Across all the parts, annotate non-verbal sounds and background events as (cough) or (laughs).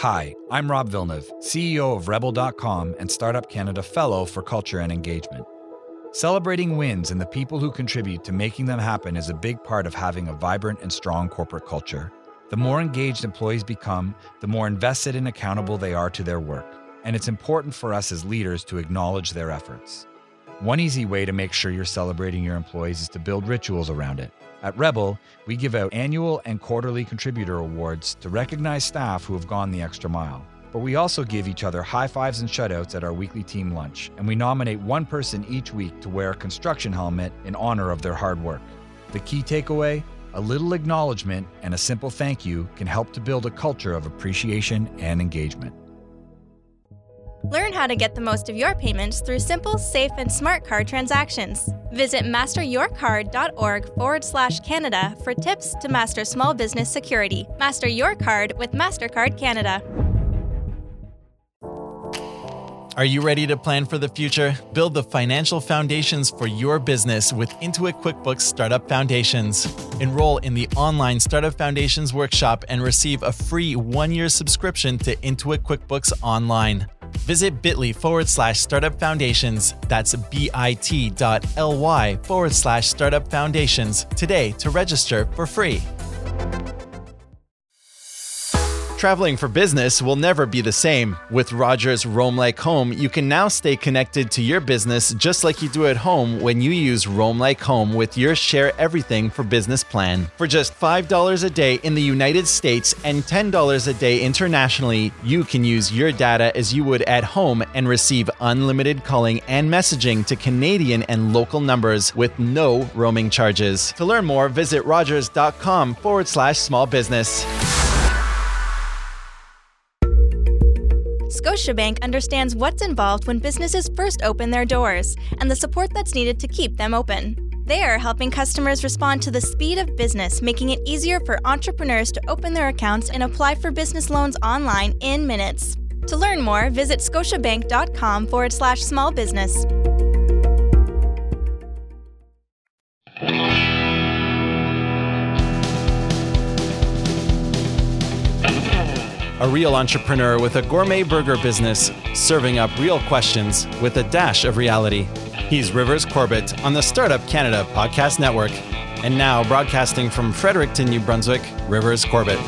Hi, I'm Rob Villeneuve, CEO of Rebel.com and Startup Canada Fellow for Culture and Engagement. Celebrating wins and the people who contribute to making them happen is a big part of having a vibrant and strong corporate culture. The more engaged employees become, the more invested and accountable they are to their work. And it's important for us as leaders to acknowledge their efforts. One easy way to make sure you're celebrating your employees is to build rituals around it. At Rebel, we give out annual and quarterly contributor awards to recognize staff who have gone the extra mile. But we also give each other high fives and shutouts at our weekly team lunch, and we nominate one person each week to wear a construction helmet in honor of their hard work. The key takeaway a little acknowledgement and a simple thank you can help to build a culture of appreciation and engagement. Learn how to get the most of your payments through simple, safe, and smart card transactions. Visit masteryourcard.org forward slash Canada for tips to master small business security. Master your card with MasterCard Canada. Are you ready to plan for the future? Build the financial foundations for your business with Intuit QuickBooks Startup Foundations. Enroll in the online Startup Foundations workshop and receive a free one year subscription to Intuit QuickBooks Online. Visit bit.ly forward slash startup foundations. That's bit.ly forward slash startup foundations today to register for free. Traveling for business will never be the same. With Rogers Roam Like Home, you can now stay connected to your business just like you do at home when you use Roam Like Home with your Share Everything for Business plan. For just $5 a day in the United States and $10 a day internationally, you can use your data as you would at home and receive unlimited calling and messaging to Canadian and local numbers with no roaming charges. To learn more, visit rogers.com forward slash small business. Scotiabank understands what's involved when businesses first open their doors and the support that's needed to keep them open. They are helping customers respond to the speed of business, making it easier for entrepreneurs to open their accounts and apply for business loans online in minutes. To learn more, visit scotiabank.com forward slash small business. A real entrepreneur with a gourmet burger business, serving up real questions with a dash of reality. He's Rivers Corbett on the Startup Canada Podcast Network. And now, broadcasting from Fredericton, New Brunswick, Rivers Corbett.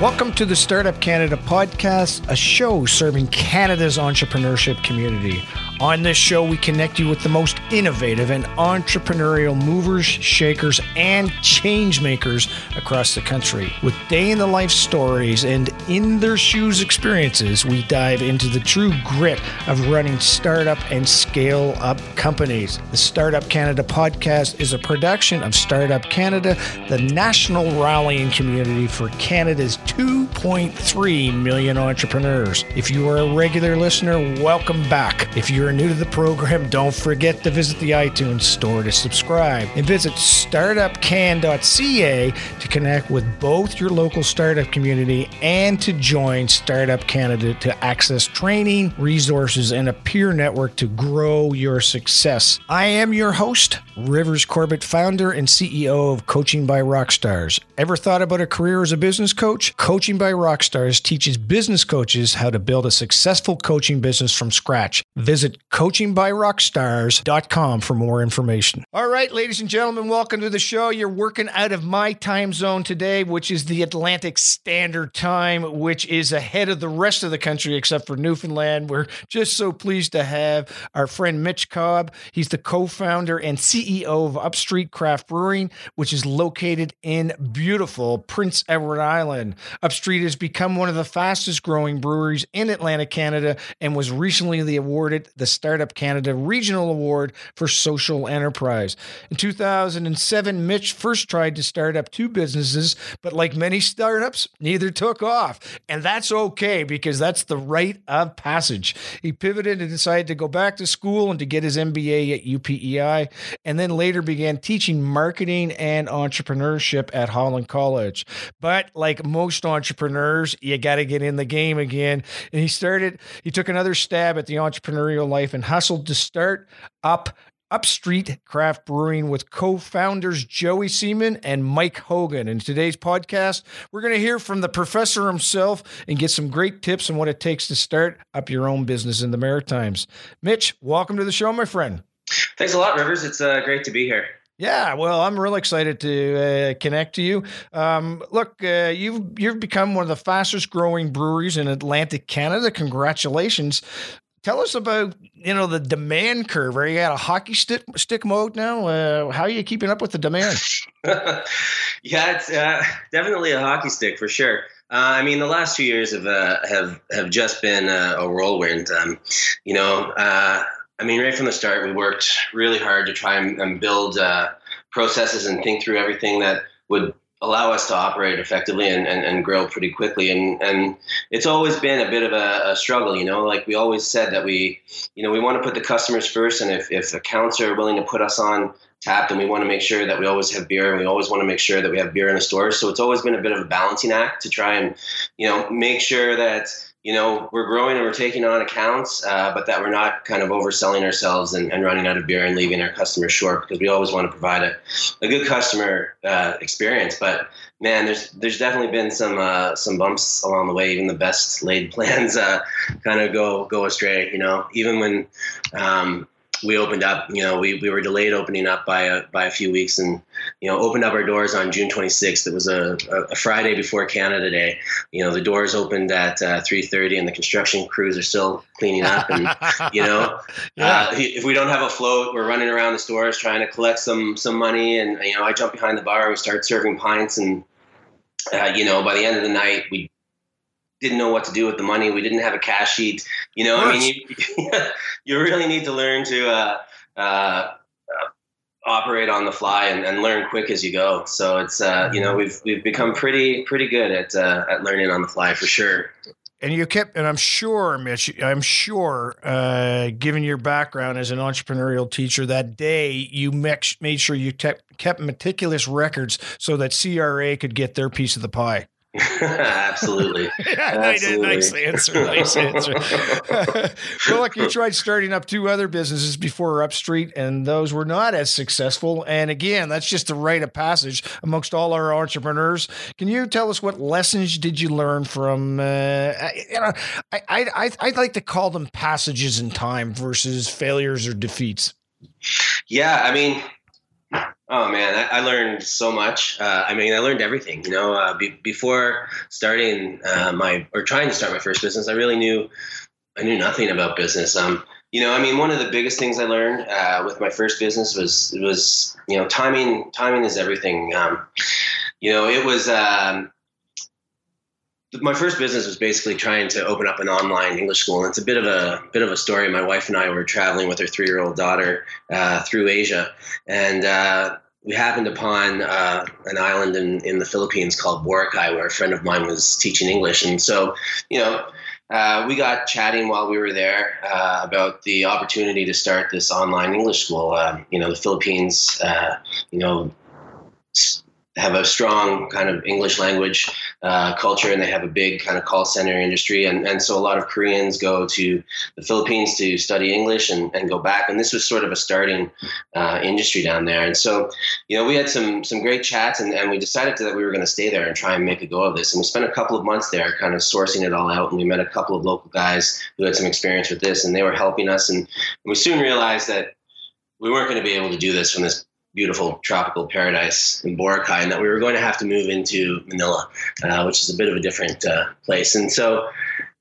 Welcome to the Startup Canada podcast, a show serving Canada's entrepreneurship community. On this show, we connect you with the most innovative and entrepreneurial movers, shakers, and change makers across the country. With day in the life stories and in their shoes experiences, we dive into the true grit of running startup and scale up companies. The Startup Canada podcast is a production of Startup Canada, the national rallying community for Canada's 2.3 million entrepreneurs. If you are a regular listener, welcome back. If you're new to the program, don't forget to visit the iTunes store to subscribe and visit startupcan.ca to connect with both your local startup community and to join Startup Canada to access training, resources, and a peer network to grow your success. I am your host, Rivers Corbett, founder and CEO of Coaching by Rockstars. Ever thought about a career as a business coach? Coaching by Rockstars teaches business coaches how to build a successful coaching business from scratch. Visit coachingbyrockstars.com for more information. All right, ladies and gentlemen, welcome to the show. You're working out of my time zone today, which is the Atlantic Standard Time, which is ahead of the rest of the country except for Newfoundland. We're just so pleased to have our friend Mitch Cobb. He's the co founder and CEO of Upstreet Craft Brewing, which is located in beautiful Prince Edward Island. Upstreet has become one of the fastest growing breweries in Atlantic Canada and was recently awarded the Startup Canada Regional Award for Social Enterprise. In 2007, Mitch first tried to start up two businesses, but like many startups, neither took off. And that's okay because that's the rite of passage. He pivoted and decided to go back to school and to get his MBA at UPEI, and then later began teaching marketing and entrepreneurship at Holland College. But like most entrepreneurs, you got to get in the game again. And he started, he took another stab at the entrepreneurial life and hustled to start up Upstreet Craft Brewing with co founders Joey Seaman and Mike Hogan. In today's podcast, we're going to hear from the professor himself and get some great tips on what it takes to start up your own business in the Maritimes. Mitch, welcome to the show, my friend. Thanks a lot, Rivers. It's uh, great to be here. Yeah, well, I'm really excited to uh, connect to you. Um, look, uh, you've you've become one of the fastest growing breweries in Atlantic Canada. Congratulations! Tell us about you know the demand curve. Are you at a hockey stick stick mode now? Uh, how are you keeping up with the demand? (laughs) yeah, it's uh, definitely a hockey stick for sure. Uh, I mean, the last few years have uh, have have just been a whirlwind. Um, you know, I mean, right from the start, we worked really hard to try and, and build uh, processes and think through everything that would allow us to operate effectively and, and, and grow pretty quickly. And, and it's always been a bit of a, a, struggle, you know, like we always said that we, you know, we want to put the customers first. And if, if accounts are willing to put us on tap, then we want to make sure that we always have beer and we always want to make sure that we have beer in the stores. So it's always been a bit of a balancing act to try and, you know, make sure that, you know, we're growing and we're taking on accounts, uh, but that we're not kind of overselling ourselves and, and, running out of beer and leaving our customers short because we always want to provide a, a good customer uh, experience. But man, there's there's definitely been some uh, some bumps along the way. Even the best laid (laughs) plans uh, kind of go go astray. You know, even when um, we opened up, you know, we, we were delayed opening up by a, by a few weeks and, you know, opened up our doors on June 26th. It was a, a Friday before Canada Day. You know, the doors opened at uh, 3.30 and the construction crews are still cleaning up. And, (laughs) you know, yeah. uh, if we don't have a float, we're running around the stores trying to collect some, some money. And, you know, I jump behind the bar and we start serving pints. And, uh, you know, by the end of the night, we didn't know what to do with the money. We didn't have a cash sheet. You know, I mean, you, (laughs) you really need to learn to uh, uh, operate on the fly and, and, learn quick as you go. So it's uh, you know mm-hmm. we've we've become pretty pretty good at uh, at learning on the fly for sure. And you kept, and I'm sure, Mitch, I'm sure, uh, given your background as an entrepreneurial teacher, that day you made sure you kept, kept meticulous records so that CRA could get their piece of the pie. Absolutely. (laughs) yeah, Absolutely. Nice answer. Nice answer. (laughs) well, look, you tried starting up two other businesses before Upstreet, and those were not as successful. And again, that's just a rite of passage amongst all our entrepreneurs. Can you tell us what lessons did you learn from? Uh, you know, I, I I'd like to call them passages in time versus failures or defeats. Yeah, I mean, Oh man, I, I learned so much. Uh, I mean, I learned everything. You know, uh, be, before starting uh, my or trying to start my first business, I really knew I knew nothing about business. Um, you know, I mean, one of the biggest things I learned uh, with my first business was was you know timing. Timing is everything. Um, you know, it was um, my first business was basically trying to open up an online English school, and it's a bit of a bit of a story. My wife and I were traveling with our three year old daughter uh, through Asia, and uh, we happened upon uh, an island in, in the Philippines called Boracay, where a friend of mine was teaching English, and so you know. Uh, we got chatting while we were there uh, about the opportunity to start this online English school. Um, you know, the Philippines, uh, you know, have a strong kind of English language uh, culture and they have a big kind of call center industry. And, and so a lot of Koreans go to the Philippines to study English and, and go back. And this was sort of a starting uh, industry down there. And so, you know, we had some some great chats and, and we decided that we were going to stay there and try and make a go of this. And we spent a couple of months there kind of sourcing it all out. And we met a couple of local guys who had some experience with this and they were helping us. And we soon realized that we weren't going to be able to do this from this beautiful tropical paradise in Boracay, and that we were going to have to move into Manila, uh, which is a bit of a different uh, place. And so,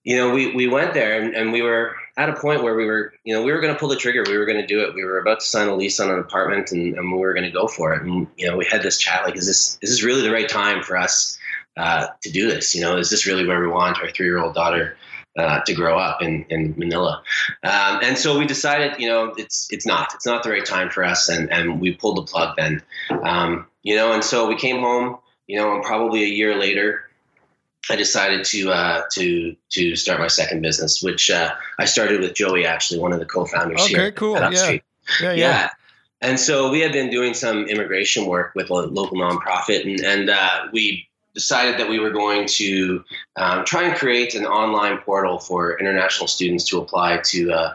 you know, we, we went there and, and we were at a point where we were, you know, we were going to pull the trigger. We were going to do it. We were about to sign a lease on an apartment and, and we were going to go for it. And, you know, we had this chat like, is this, is this really the right time for us uh, to do this? You know, is this really where we want our three year old daughter uh, to grow up in, in Manila. Um, and so we decided, you know, it's it's not it's not the right time for us, and and we pulled the plug then, um, you know. And so we came home, you know, and probably a year later. I decided to uh, to to start my second business, which uh, I started with Joey, actually one of the co-founders okay, here. Okay, cool. Yeah. yeah. yeah, yeah. And so we had been doing some immigration work with a local nonprofit, and and uh, we decided that we were going to um, try and create an online portal for international students to apply to uh,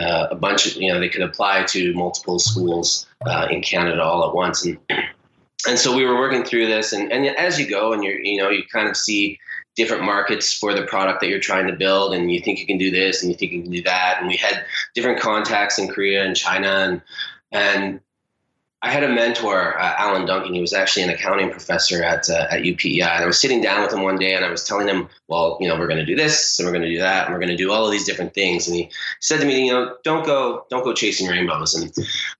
uh, a bunch of, you know, they could apply to multiple schools uh, in Canada all at once. And, (clears throat) and so we were working through this and, and as you go and you're, you know, you kind of see different markets for the product that you're trying to build and you think you can do this and you think you can do that. And we had different contacts in Korea and China and, and I had a mentor, uh, Alan Duncan. He was actually an accounting professor at uh, at UPEI, and I was sitting down with him one day, and I was telling him, "Well, you know, we're going to do this, and we're going to do that, and we're going to do all of these different things." And he said to me, "You know, don't go, don't go chasing rainbows." And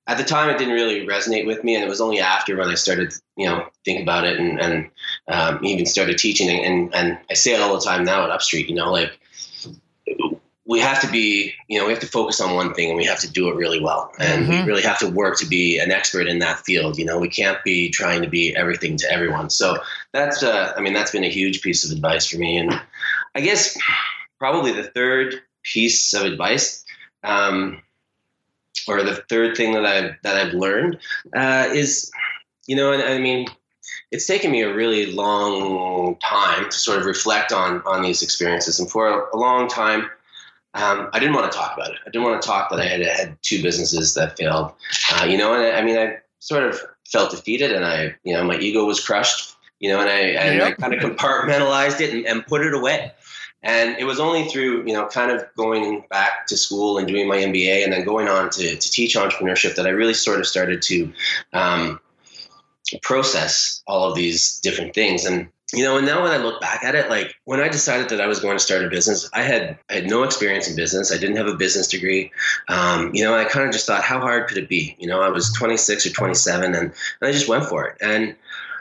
at the time, it didn't really resonate with me, and it was only after when I started, you know, think about it, and and um, even started teaching. And, and and I say it all the time now at Upstreet. You know, like we have to be, you know, we have to focus on one thing and we have to do it really well. And mm-hmm. we really have to work to be an expert in that field. You know, we can't be trying to be everything to everyone. So that's, uh, I mean, that's been a huge piece of advice for me. And I guess probably the third piece of advice, um, or the third thing that I've, that I've learned, uh, is, you know, and I mean, it's taken me a really long time to sort of reflect on on these experiences, and for a, a long time, um, I didn't want to talk about it. I didn't want to talk that I had had two businesses that failed. Uh, you know, and I, I, mean, I sort of felt defeated, and I, you know, my ego was crushed. You know, and I, and. I kind of compartmentalized it and, and put it away. And it was only through, you know, kind of going back to school and doing my MBA and then going on to, to teach entrepreneurship that I really sort of started to um, process all of these different things. And you know, and now when I look back at it, like when I decided that I was going to start a business, I had I had no experience in business. I didn't have a business degree. Um, you know, I kind of just thought, how hard could it be? You know, I was 26 or 27, and, and I just went for it. And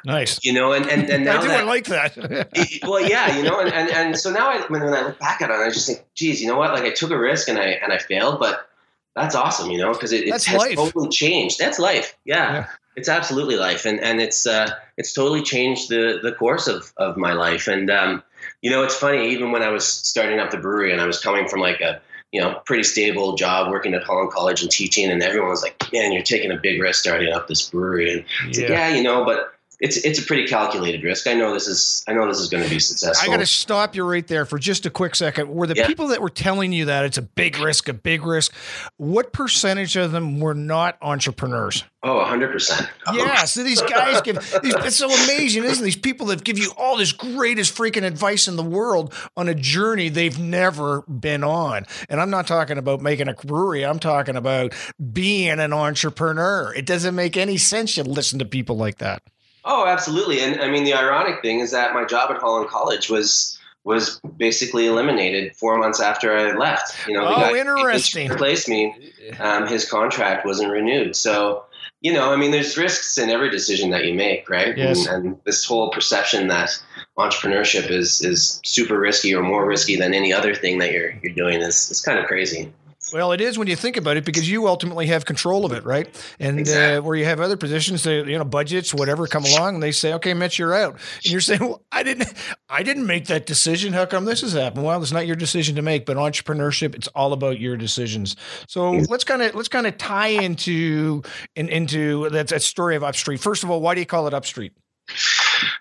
Nice. You know, and and, and (laughs) now I do that, I like that. (laughs) well, yeah, you know, and, and, and so now I, when, when I look back at it, I just think, geez, you know what? Like I took a risk and I and I failed, but that's awesome, you know, because it, it has life. totally changed. That's life. Yeah. yeah. It's absolutely life, and and it's uh, it's totally changed the the course of of my life. And um, you know, it's funny. Even when I was starting up the brewery, and I was coming from like a you know pretty stable job, working at Holland College and teaching, and everyone was like, "Man, you're taking a big risk starting up this brewery." And yeah. Like, yeah, you know, but it's it's a pretty calculated risk. I know this is I know this is going to be successful. I got to stop you right there for just a quick second. Were the yeah. people that were telling you that it's a big risk, a big risk, what percentage of them were not entrepreneurs? Oh, 100%. Yeah, so these guys give these, it's so amazing, isn't it? These people that give you all this greatest freaking advice in the world on a journey they've never been on. And I'm not talking about making a brewery, I'm talking about being an entrepreneur. It doesn't make any sense you listen to people like that. Oh, absolutely. And I mean, the ironic thing is that my job at Holland College was was basically eliminated four months after I left. You know, the oh, guy interesting. replaced me, um, his contract wasn't renewed. So, you know, I mean, there's risks in every decision that you make, right? Yes. And, and this whole perception that entrepreneurship is is super risky or more risky than any other thing that you're you're doing is is kind of crazy. Well, it is when you think about it because you ultimately have control of it, right? And uh, exactly. uh, where you have other positions, they, you know, budgets, whatever, come along, and they say, "Okay, Mitch, you're out," and you're saying, well, "I didn't, I didn't make that decision. How come this has happened?" Well, it's not your decision to make, but entrepreneurship, it's all about your decisions. So let's kind of let's kind of tie into in, into that, that story of Upstreet. First of all, why do you call it Upstreet?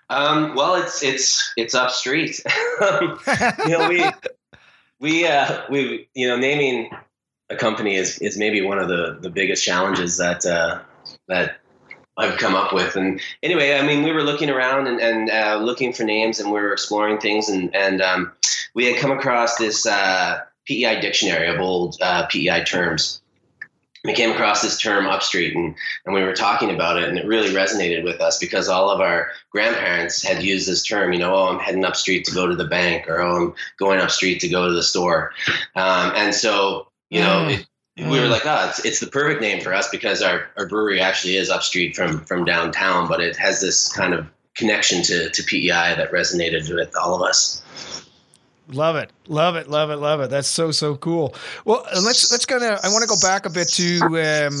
Um, well, it's it's it's Upstreet. (laughs) you know, we we uh, we you know naming a company is is maybe one of the the biggest challenges that uh, that I've come up with. And anyway, I mean, we were looking around and, and uh, looking for names, and we were exploring things, and and um, we had come across this uh, PEI dictionary of old uh, PEI terms. We came across this term upstreet, and, and we were talking about it, and it really resonated with us because all of our grandparents had used this term. You know, oh, I'm heading upstreet to go to the bank, or oh, I'm going upstreet to go to the store, um, and so you know, mm. it, we were mm. like, oh, it's, it's the perfect name for us because our, our brewery actually is upstreet from from downtown, but it has this kind of connection to, to PEI that resonated with all of us. Love it, love it, love it, love it. That's so so cool. Well, let's let's kind of. I want to go back a bit to um,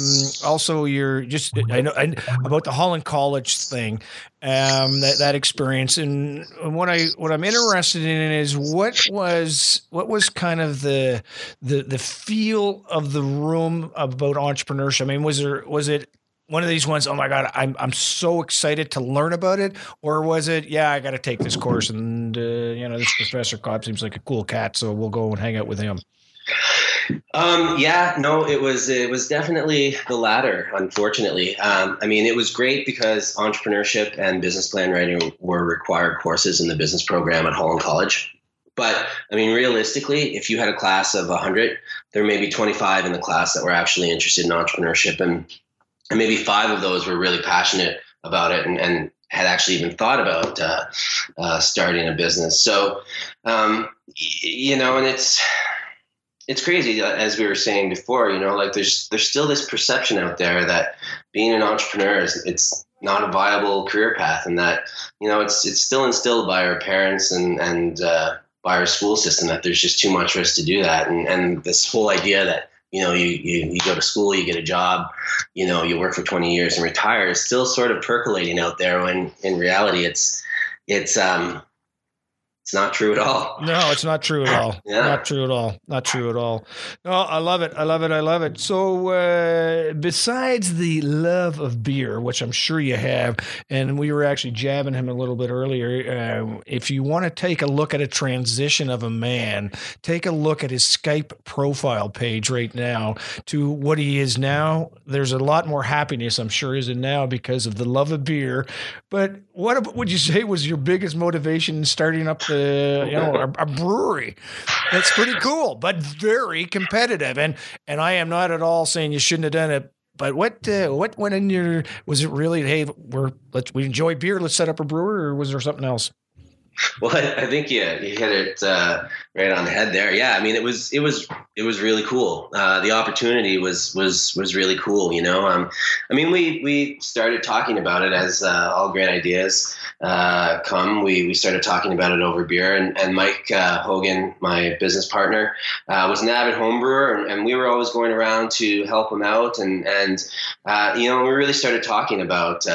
also your just I know I, about the Holland College thing, um, that that experience, and what I what I'm interested in is what was what was kind of the the the feel of the room about entrepreneurship. I mean, was there was it one of these ones, oh my God, I'm, I'm so excited to learn about it? Or was it, yeah, I got to take this course and, uh, you know, this Professor Cobb seems like a cool cat, so we'll go and hang out with him? Um, yeah, no, it was it was definitely the latter. Unfortunately, um, I mean, it was great because entrepreneurship and business plan writing were required courses in the business program at Holland College. But I mean, realistically, if you had a class of 100, there may be 25 in the class that were actually interested in entrepreneurship, and and maybe five of those were really passionate about it and, and had actually even thought about uh, uh, starting a business. So, um, you know, and it's it's crazy uh, as we were saying before you know like there's there's still this perception out there that being an entrepreneur is it's not a viable career path and that you know it's it's still instilled by our parents and and uh, by our school system that there's just too much risk to do that and and this whole idea that you know you, you you go to school you get a job you know you work for 20 years and retire is still sort of percolating out there when in reality it's it's um it's not true at all. No, it's not true at all. (laughs) yeah. Not true at all. Not true at all. No, I love it. I love it. I love it. So, uh, besides the love of beer, which I'm sure you have, and we were actually jabbing him a little bit earlier, uh, if you want to take a look at a transition of a man, take a look at his Skype profile page right now to what he is now. There's a lot more happiness, I'm sure, is in now because of the love of beer. But what would you say was your biggest motivation in starting up? The you know a, a, brewery. That's pretty cool, but very competitive. And and I am not at all saying you shouldn't have done it. But what uh, what went in your? Was it really? Hey, we're let's we enjoy beer. Let's set up a brewery, or was there something else? (laughs) Well, I, think yeah, you hit it uh, right on the head there. Yeah, I mean, it was it was it was really cool. Uh, the opportunity was was was really cool. You know, um, I mean, we we started talking about it as uh, all great ideas uh, come. We we started talking about it over beer, and and Mike uh, Hogan, my business partner, uh, was an avid home brewer, and, and, we were always going around to help him out, and and you know, we really started talking about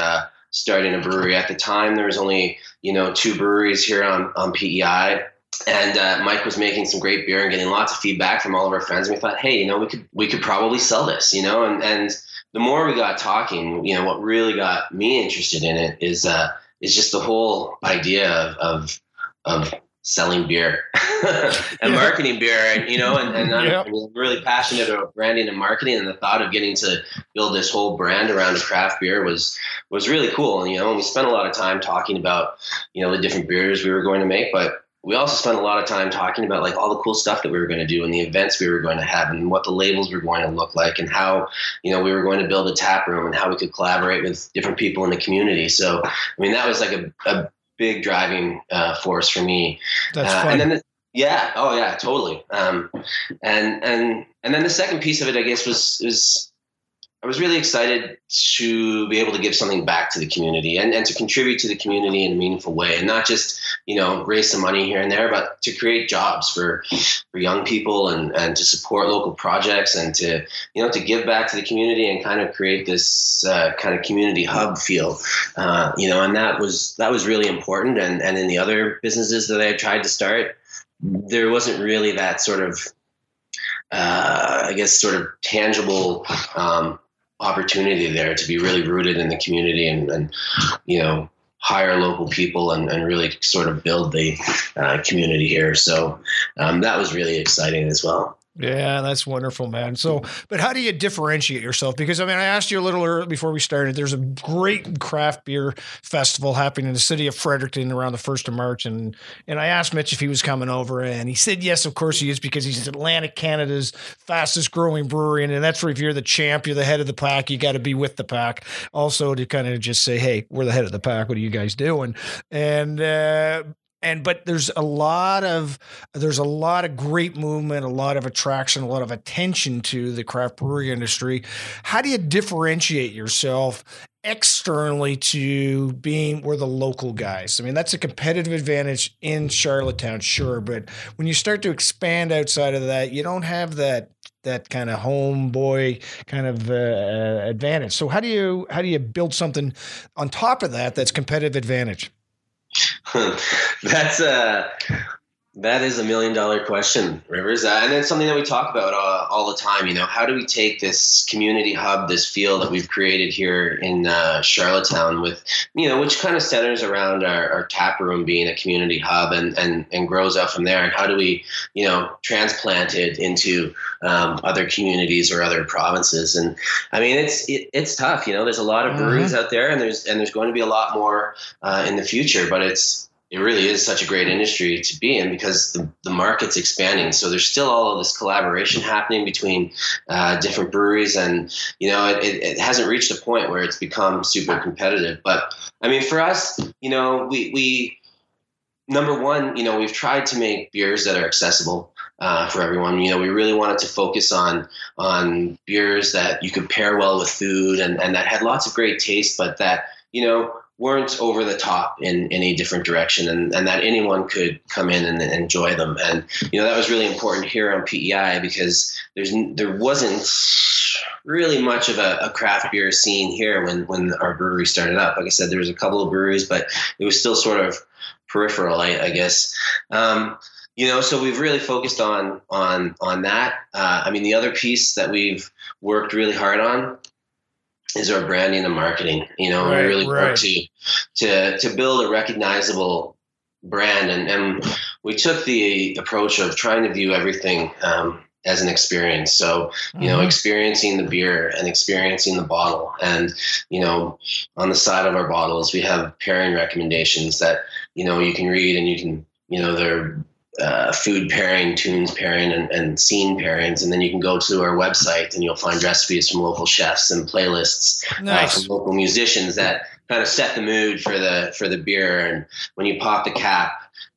starting a brewery. At the time, there was only you know two breweries here on on PEI. And uh, Mike was making some great beer and getting lots of feedback from all of our friends. And we thought, hey, you know, we could we could probably sell this, you know. And and the more we got talking, you know, what really got me interested in it is uh, is just the whole idea of of, of selling beer (laughs) and marketing beer and you know and, and I'm, yep. I'm, really passionate about branding and marketing and the thought of getting to build this whole brand around a craft beer was was really cool and you know and we spent a lot of time talking about you know the different beers we were going to make but we also spent a lot of time talking about like all the cool stuff that we were going to do and the events we were going to have and what the labels were going to look like and how you know we were going to build a tap room and how we could collaborate with different people in the community so i mean that was like a, a big driving uh, force for me. That's uh, and then the, yeah, oh yeah, totally. Um, and and and then the second piece of it, I guess, was was I was really excited to be able to give something back to the community and, and to contribute to the community in a meaningful way and not just, you know, raise some money here and there, but to create jobs for, for young people and, and to support local projects and to, you know, to give back to the community and kind of create this uh, kind of community hub feel, uh, you know, and that was, that was really important. And, and in the other businesses that I tried to start, there wasn't really that sort of uh, I guess, sort of tangible um, opportunity there to be really rooted in the community and, and you know hire local people and, and really sort of build the uh, community here. So um, that was really exciting as well yeah, that's wonderful, man. So, but how do you differentiate yourself? Because I mean, I asked you a little earlier before we started. There's a great craft beer festival happening in the city of Fredericton around the first of March, and and I asked Mitch if he was coming over, and he said yes, of course he is, because he's Atlantic Canada's fastest growing brewery, and, that's where if you're the champ, you're the head of the pack, you got to be with the pack. Also, to kind of just say, hey, we're the head of the pack. What are you guys doing? And uh, and but there's a lot of there's a lot of great movement a lot of attraction a lot of attention to the craft brewery industry. How do you differentiate yourself externally to being we're the local guys? I mean that's a competitive advantage in charlottetown sure but when you start to expand outside of that you don't have that that kind of homeboy kind of uh, uh advantage. So how do you how do you build something on top of that that's competitive advantage (laughs) that's uh That is a million dollar question, Rivers. Uh, and it's something that we talk about uh, all the time. You know, how do we take this community hub, this feel that we've created here in uh, Charlottetown with, you know, which kind of centers around our, our, tap room being a community hub and, and, and grows out from there. And how do we, you know, transplant it into um, other communities or other provinces? And I mean, it's, it, it's tough, you know, there's a lot of breweries mm-hmm. out there and there's, and there's going to be a lot more uh, in the future, but it's, it really is such a great industry to be in because the, the market's expanding. So there's still all of this collaboration happening between uh, different breweries, and you know it, it, hasn't reached a point where it's become super competitive. But I mean, for us, you know, we we number one, you know, we've tried to make beers that are accessible. Uh, for everyone, you know, we really wanted to focus on on beers that you could pair well with food and, and that had lots of great taste, but that you know weren't over the top in any different direction and, and that anyone could come in and, and, enjoy them. And, you know, that was really important here on PEI because there's, there wasn't really much of a, a, craft beer scene here when, when our brewery started up. Like I said, there was a couple of breweries, but it was still sort of peripheral, I, I guess. Um, you know, so we've really focused on, on, on that. Uh, I mean, the other piece that we've worked really hard on is our branding and marketing. You know, right, we really right. work to to to build a recognizable brand, and and we took the approach of trying to view everything. Um, as an experience. So, you know, mm-hmm. experiencing the beer and experiencing the bottle. And, you know, on the side of our bottles, we have pairing recommendations that, you know, you can read and you can, you know, they're uh, food pairing, tunes pairing, and, and, scene pairings. And then you can go to our website and you'll find recipes from local chefs and playlists nice. uh, from local musicians that kind of set the mood for the for the beer. And when you pop the cap,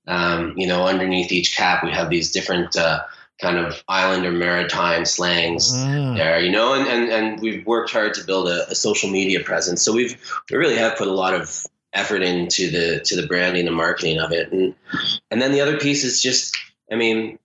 um, you know, underneath each cap we have these different. Uh, kind of island or maritime slangs mm. there, you know, and, and, and we've worked hard to build a, a social media presence. So we've, we really have put a lot of effort into the to the branding and marketing of it. And and then the other piece is just i mean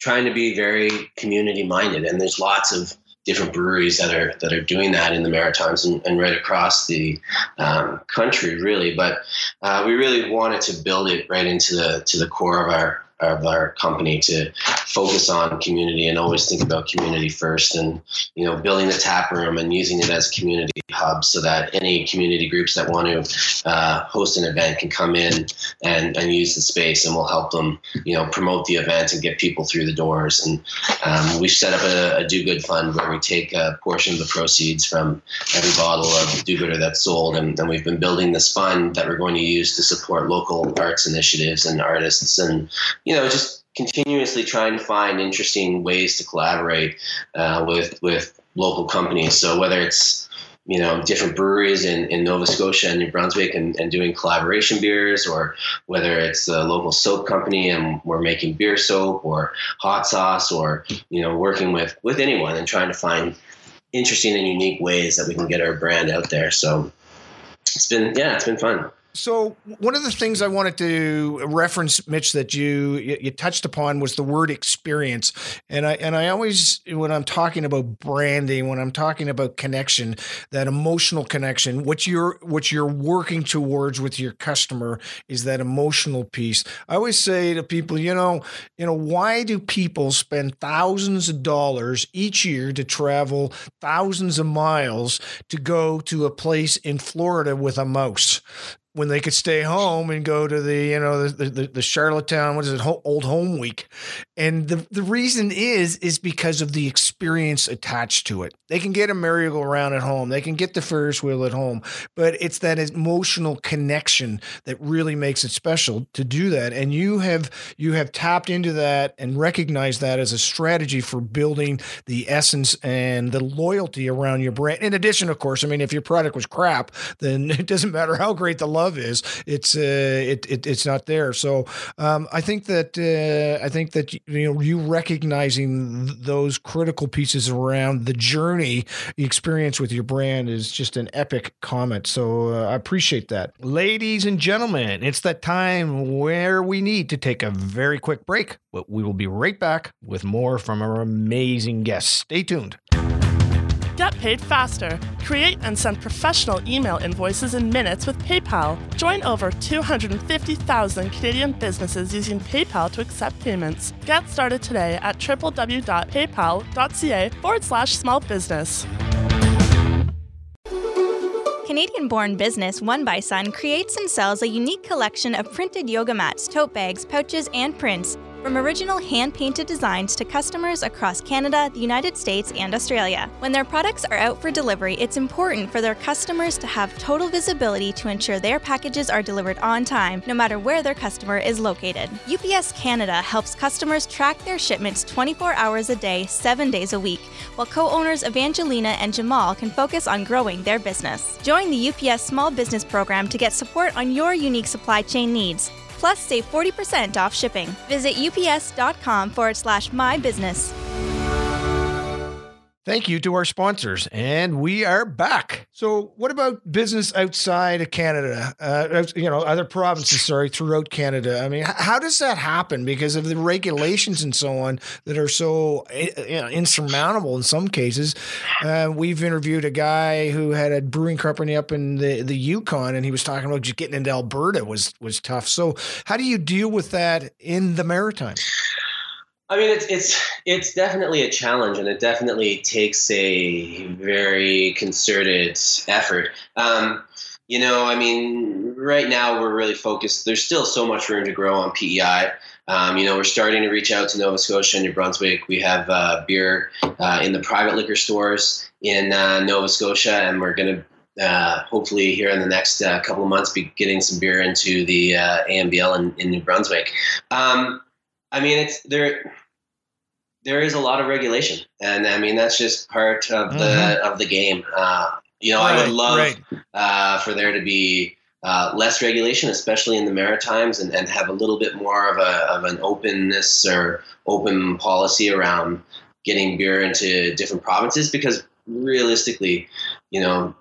trying to be very community minded. And there's lots of different breweries that are that are doing that in the maritimes and, and right across the um, country really. But uh, we really wanted to build it right into the to the core of our of our company to focus on community and always think about community first and you know building the tap room and using it as community hub so that any community groups that want to uh, host an event can come in and, and use the space and we'll help them you know promote the event and get people through the doors. And um, we've set up a, a do good fund where we take a portion of the proceeds from every bottle of do gooder that's sold. And, and we've been building this fund that we're going to use to support local arts initiatives and artists and you know, just continuously trying to find interesting ways to collaborate uh, with with local companies. So whether it's you know different breweries in, in Nova Scotia and New Brunswick and, and doing collaboration beers, or whether it's a local soap company and we're making beer soap or hot sauce, or you know working with with anyone and trying to find interesting and unique ways that we can get our brand out there. So it's been yeah, it's been fun. So one of the things I wanted to reference, Mitch, that you you touched upon was the word experience, and I and I always when I'm talking about branding, when I'm talking about connection, that emotional connection, what you're what you're working towards with your customer is that emotional piece. I always say to people, you know, you know, why do people spend thousands of dollars each year to travel thousands of miles to go to a place in Florida with a mouse? When they could stay home and go to the you know the the, the Charlottetown what is it old home week. And the the reason is is because of the experience attached to it. They can get a merry-go-round at home. They can get the Ferris wheel at home. But it's that emotional connection that really makes it special to do that. And you have you have tapped into that and recognized that as a strategy for building the essence and the loyalty around your brand. In addition of course I mean if your product was crap then (laughs) it doesn't matter how great the love love is, it's uh, it, it it's not there. So um, I think that uh, I think that you know you recognizing those critical pieces around the journey, the experience with your brand is just an epic comment. So uh, I appreciate that, ladies and gentlemen. It's that time where we need to take a very quick break, but we will be right back with more from our amazing guests. Stay tuned. Get paid faster. Create and send professional email invoices in minutes with PayPal. Join over 250,000 Canadian businesses using PayPal to accept payments. Get started today at www.paypal.ca forward slash small business. Canadian born business One by Sun creates and sells a unique collection of printed yoga mats, tote bags, pouches, and prints from original hand painted designs to customers across Canada, the United States, and Australia. When their products are out for delivery, it's important for their customers to have total visibility to ensure their packages are delivered on time, no matter where their customer is located. UPS Canada helps customers track their shipments 24 hours a day, 7 days a week, while co owners Evangelina and Jamal can focus on growing their business. Join the UPS Small Business Program to get support on your unique supply chain needs. Plus, save 40% off shipping. Visit ups.com forward slash my business. Thank you to our sponsors, and we are back. So, what about business outside of Canada? Uh, you know, other provinces, sorry, throughout Canada. I mean, how does that happen? Because of the regulations and so on that are so eh, you know, insurmountable in some cases. Uh, we've interviewed a guy who had a brewing company up in the the Yukon, and he was talking about just getting into Alberta was was tough. So, how do you deal with that in the Maritimes? I mean, it's it's it's definitely a challenge, and it definitely takes a very concerted effort. Um, you know, I mean, right now we're really focused. There's still so much room to grow on PEI. Um, you know, we're starting to reach out to Nova Scotia and New Brunswick. We have uh, beer uh, in the private liquor stores in uh, Nova Scotia, and we're going to uh, hopefully here in the next uh, couple of months be getting some beer into the uh, ANBL in, in New Brunswick. Um, I mean, it's there. There is a lot of regulation, and I mean that's just part of the mm-hmm. of the game. Uh, you know, right, I would love right. uh, for there to be uh, less regulation, especially in the Maritimes, and, and have a little bit more of a of an openness or open policy around getting beer into different provinces. Because realistically, you know,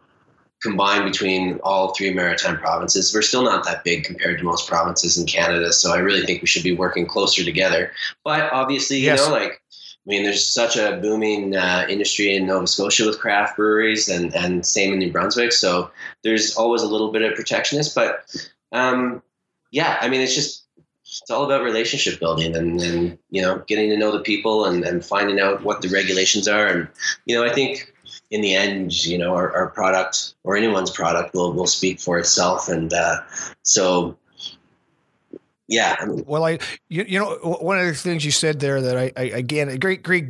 combined between all three maritime provinces. We're still not that big compared to most provinces in Canada, so I really think we should be working closer together. But obviously, yes. you know, like I mean, there's such a booming uh, industry in Nova Scotia with craft breweries, and and same in New Brunswick. So there's always a little bit of protectionist, but um, yeah, I mean, it's just it's all about relationship building and, and you know getting to know the people and, and finding out what the regulations are and you know i think in the end, you know, our, our product or anyone's product will will speak for itself. And uh, so yeah. I mean, well, I you, you know one of the things you said there that I, I again a great great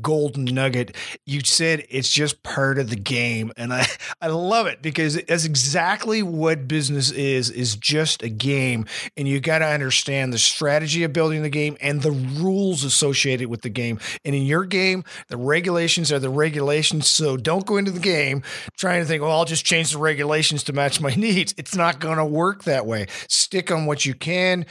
golden nugget. You said it's just part of the game, and I (laughs) I love it because that's exactly what business is is just a game, and you got to understand the strategy of building the game and the rules associated with the game. And in your game, the regulations are the regulations. So don't go into the game trying to think, well, I'll just change the regulations to match my (laughs) needs. It's not going to work that way. Stick on what you can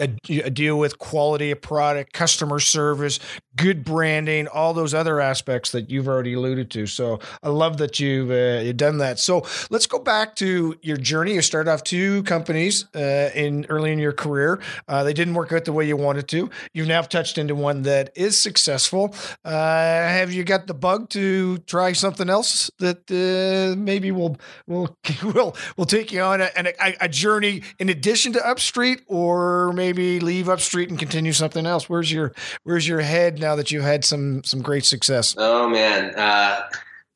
a, a deal with quality of product, customer service, good branding, all those other aspects that you've already alluded to. So I love that you've, uh, you've done that. So let's go back to your journey. You started off two companies uh, in early in your career. Uh, they didn't work out the way you wanted to. You've now touched into one that is successful. Uh, have you got the bug to try something else that uh, maybe will will (laughs) will will take you on a, a, a journey in addition to Upstreet, or maybe leave Upstreet and continue something else? Where's your where's your head now that you've had some some great success? Oh man, uh,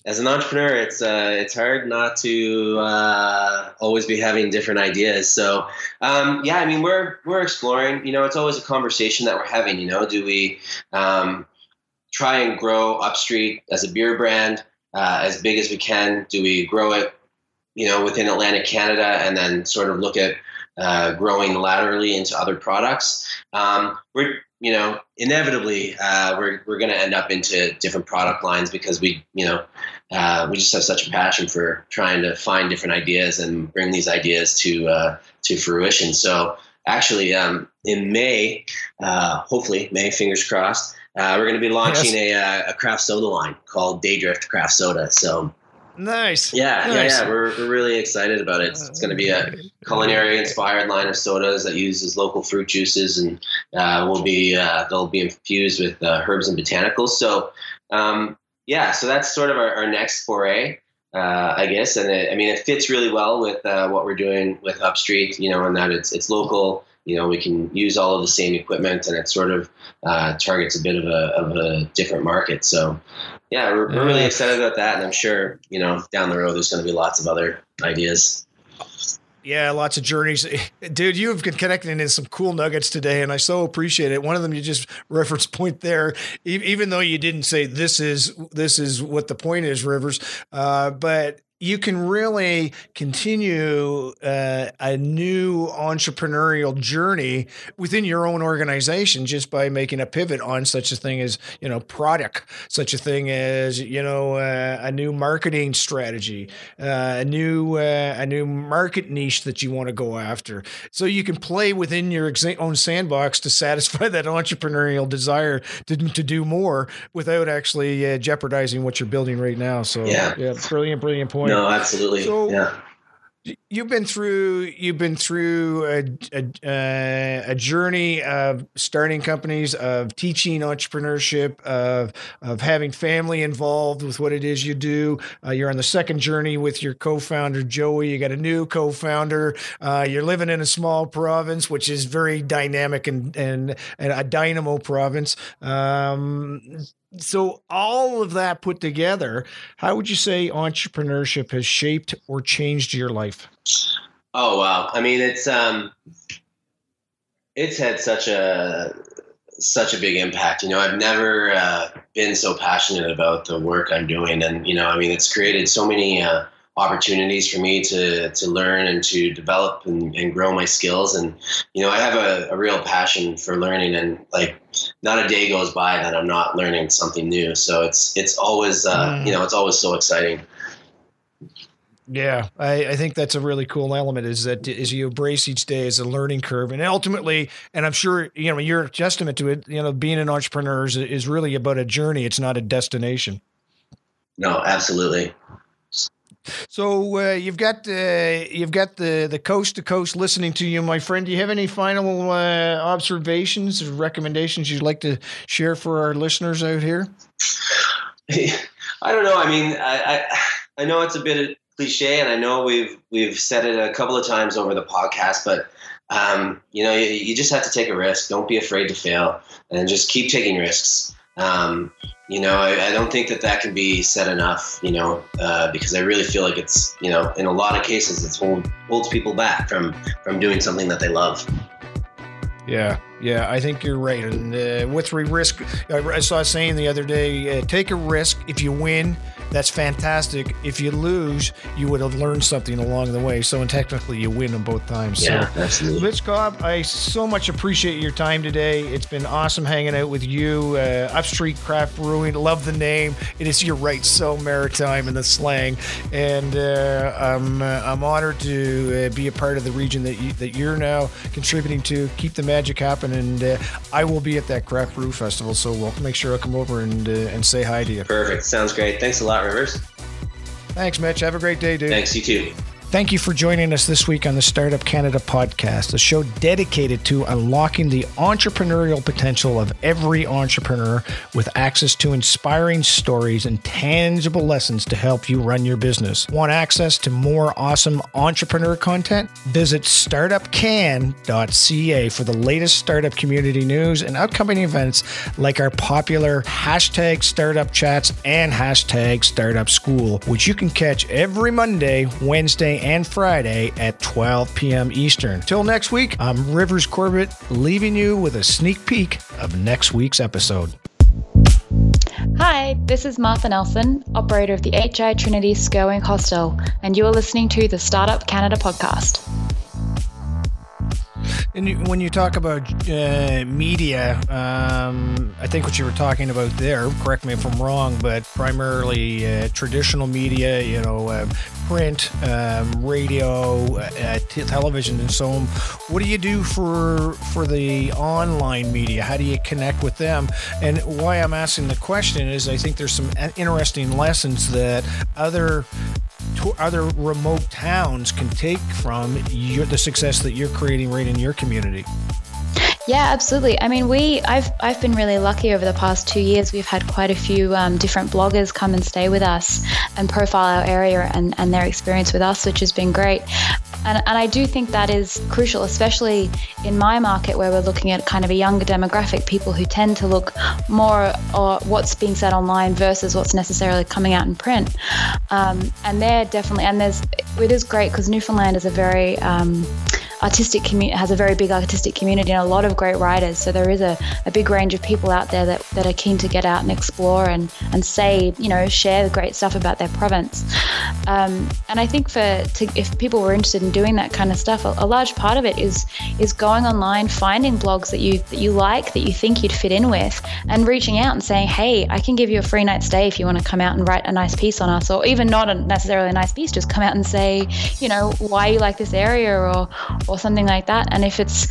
as an entrepreneur, it's uh, it's hard not to uh, always be having different ideas. So um, yeah, I mean we're we're exploring. You know, it's always a conversation that we're having. You know, do we um, try and grow Upstreet as a beer brand uh, as big as we can? Do we grow it? You know, within Atlantic Canada, and then sort of look at uh, growing laterally into other products. Um, we're you know inevitably uh, we're we're going to end up into different product lines because we you know uh, we just have such a passion for trying to find different ideas and bring these ideas to uh, to fruition. So actually, um, in May, uh, hopefully May, fingers crossed. Uh, we're going to be launching yes. a, a craft soda line called Daydrift Craft Soda. So Nice. Yeah, nice. yeah, yeah. We're, we're really excited about it. It's, it's going to be a culinary inspired line of sodas that uses local fruit juices and uh, will be uh, they'll be infused with uh, herbs and botanicals. So um, yeah, so that's sort of our, our next foray. Uh, I guess, and it, I mean, it fits really well with uh, what we're doing with Upstreet, you know, in that it's it's local, you know we can use all of the same equipment and it sort of uh, targets a bit of a, of a different market so yeah we're, we're really excited about that and i'm sure you know down the road there's going to be lots of other ideas yeah, lots of journeys. (laughs) Dude, you've been connecting in some cool nuggets today, and I so appreciate it. One of them you just (laughs) reference point there, even though you didn't say this is this is what the point is, Rivers. Uh, but you can really continue uh, a new entrepreneurial journey within your own organization just by making a pivot on such a thing as you know product such a thing as you know uh, a new marketing strategy uh, a new uh, a new market niche that you want to go after. So you can play within your own sandbox to satisfy (laughs) that entrepreneurial desire to, to do more without actually uh, jeopardizing what you're building right now. So yeah, yeah brilliant brilliant point. no, absolutely. So, yeah. You've been through you've been through a, a, a, journey of starting companies, of teaching entrepreneurship, of of having family involved with what it is you do. Uh, you're on the second journey with your co-founder Joey. You got a new co-founder. Uh, you're living in a small province, which is very dynamic and and, and a dynamo province. Um, so all of that put together, how would you say entrepreneurship has shaped or changed your life? Oh wow! I mean, it's um, it's had such a such a big impact. You know, I've never uh, been so passionate about the work I'm doing, and you know, I mean, it's created so many uh, opportunities for me to to learn and to develop and, and grow my skills and you know i have a, a, real passion for learning and like not a day goes by that i'm not learning something new so it's it's always uh, mm. you know it's always so exciting yeah, I, I, think that's a really cool element is that as you embrace each day as a learning curve and ultimately, and I'm sure, you know, you're a testament to it, you know, being an entrepreneur is, is really about a journey. It's not a destination. No, absolutely. So uh, you've got uh, you've got the the coast to coast listening to you, my friend. Do you have any final uh, observations or recommendations you'd like to share for our listeners out here? (laughs) I don't know. I mean, I, I, I know it's a bit cliche, and I know we've we've said it a couple of times over the podcast, but um, you know, you, you just have to take a risk. Don't be afraid to fail, and just keep taking risks. Um, you know, I, I, don't think that that can be said enough, you know, uh, because I really feel like it's, you know, in a lot of cases, it's hold, holds people back from, from doing something that they love. Yeah, yeah, I think you're right. And uh, with risk, I saw a saying the other day: uh, take a risk. If you win, that's fantastic. If you lose, you would have learned something along the way. So, and technically, you win them both times. Yeah, so, absolutely. Mitch Cobb, I so much appreciate your time today. It's been awesome hanging out with you. Uh, Upstreet Craft Brewing, love the name. It is, you're right, so maritime in the slang. And uh, I'm, uh, I'm honored to uh, be a part of the region that, you, that you're now contributing to. Keep the magic happening. And uh, I will be at that Craft Brew Festival. So, we'll make sure I come over and, uh, and say hi to you. Perfect. Sounds great. Thanks a lot. Rivers. Thanks, Mitch. Have a great day, dude. Thanks, you too. Thank you for joining us this week on the Startup Canada podcast, a show dedicated to unlocking the entrepreneurial potential of every entrepreneur with access to inspiring stories and tangible lessons to help you run your business. Want access to more awesome entrepreneur content? Visit startupcan.ca for the latest startup community news and upcoming events like our popular hashtag startup chats and hashtag startup school, which you can catch every Monday, Wednesday, and Friday at 12 p.m. Eastern. Till next week, I'm Rivers Corbett, leaving you with a sneak peek of next week's episode. Hi, this is Martha Nelson, operator of the HI Trinity Skerwink Hostel, and you are listening to the Startup Canada podcast. And when you talk about uh, media, um, I think what you were talking about there, correct me if I'm wrong, but primarily uh, traditional media, you know, uh, print, um, radio, uh, t- television, and so on. What do you do for for the online media? How do you connect with them? And why I'm asking the question is, I think there's some interesting lessons that other other remote towns can take from your, the success that you're creating right in your community. Yeah, absolutely. I mean, we I've I've been really lucky over the past two years. We've had quite a few um, different bloggers come and stay with us and profile our area and, and their experience with us, which has been great. And, and I do think that is crucial, especially in my market where we're looking at kind of a younger demographic, people who tend to look more at what's being said online versus what's necessarily coming out in print. Um, and they're definitely, and there's, it is great because Newfoundland is a very, um, artistic community has a very big artistic community and a lot of great writers. So there is a, a big range of people out there that, that are keen to get out and explore and, and say, you know, share the great stuff about their province. Um, and I think for to, if people were interested in doing that kind of stuff, a, a, large part of it is is going online, finding blogs that you that you like, that you think you'd fit in with, and reaching out and saying, hey, I can give you a free night stay if you want to come out and write a nice piece on us, or even not a necessarily a nice piece, just come out and say, you know, why you like this area or or or something like that. And if it's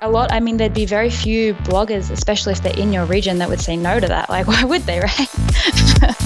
a lot, I mean, there'd be very few bloggers, especially if they're in your region, that would say no to that. Like, (laughs) why would they, right? (laughs)